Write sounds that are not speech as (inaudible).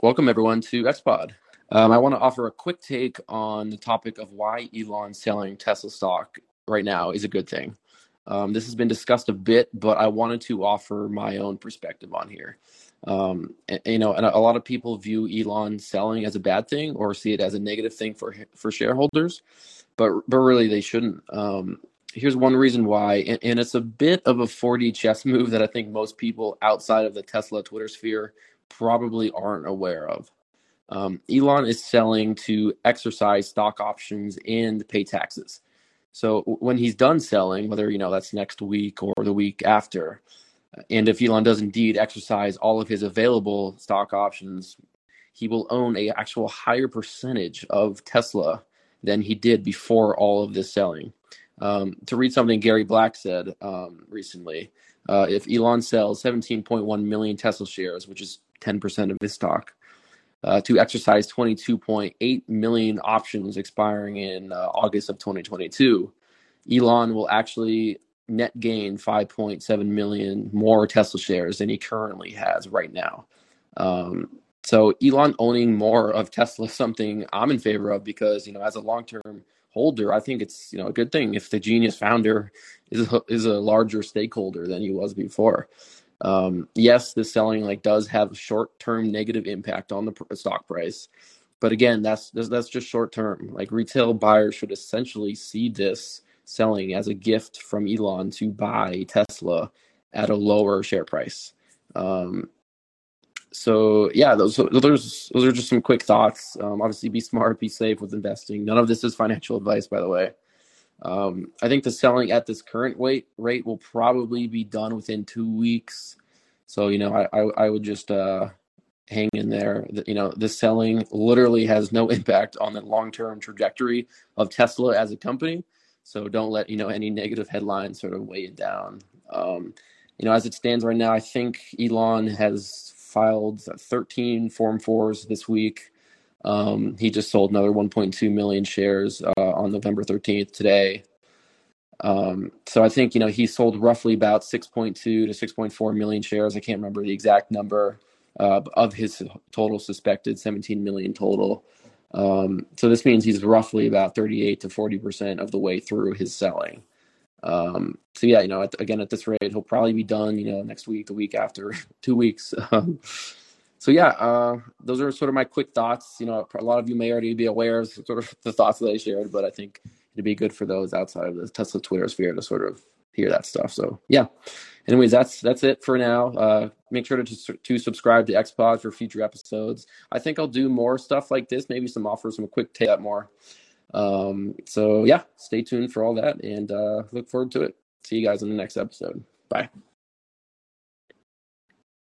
Welcome, everyone, to XPod. Um, I want to offer a quick take on the topic of why Elon selling Tesla stock right now is a good thing. Um, this has been discussed a bit, but I wanted to offer my own perspective on here. Um, and, you know, and a lot of people view Elon selling as a bad thing or see it as a negative thing for for shareholders, but but really they shouldn't. Um, here's one reason why, and, and it's a bit of a 4D chess move that I think most people outside of the Tesla Twitter sphere probably aren't aware of. Um, Elon is selling to exercise stock options and pay taxes. So when he's done selling, whether you know that's next week or the week after, and if Elon does indeed exercise all of his available stock options, he will own a actual higher percentage of Tesla than he did before all of this selling. Um, to read something Gary Black said um, recently, uh, if Elon sells 17.1 million Tesla shares, which is 10% of his stock, uh, to exercise 22.8 million options expiring in uh, August of 2022, Elon will actually net gain 5.7 million more Tesla shares than he currently has right now. Um, so Elon owning more of Tesla something I'm in favor of because you know as a long term holder, I think it's you know a good thing if the genius founder is a, is a larger stakeholder than he was before. Um, yes, the selling like does have a short term negative impact on the stock price, but again, that's that's just short term. Like retail buyers should essentially see this selling as a gift from Elon to buy Tesla at a lower share price. Um, so yeah, those those those are just some quick thoughts. Um, obviously, be smart, be safe with investing. None of this is financial advice, by the way. Um, I think the selling at this current weight rate will probably be done within two weeks. So you know, I I, I would just uh, hang in there. You know, the selling literally has no (laughs) impact on the long term trajectory of Tesla as a company. So don't let you know any negative headlines sort of weigh it down. Um, you know, as it stands right now, I think Elon has filed 13 Form 4s this week. Um, he just sold another 1.2 million shares uh, on November 13th today. Um, so I think you know he sold roughly about 6.2 to 6.4 million shares. I can't remember the exact number uh, of his total suspected 17 million total. Um, so this means he's roughly about 38 to 40 percent of the way through his selling. Um, so yeah, you know, at, again at this rate, he'll probably be done. You know, next week, the week after, (laughs) two weeks. So yeah, uh, those are sort of my quick thoughts. You know, a lot of you may already be aware of sort of the thoughts that I shared, but I think it'd be good for those outside of the Tesla Twitter sphere to sort of hear that stuff. So yeah. Anyways, that's that's it for now. Uh, make sure to to subscribe to XPod for future episodes. I think I'll do more stuff like this, maybe some offers, some quick take up more. Um, so yeah, stay tuned for all that and uh, look forward to it. See you guys in the next episode. Bye.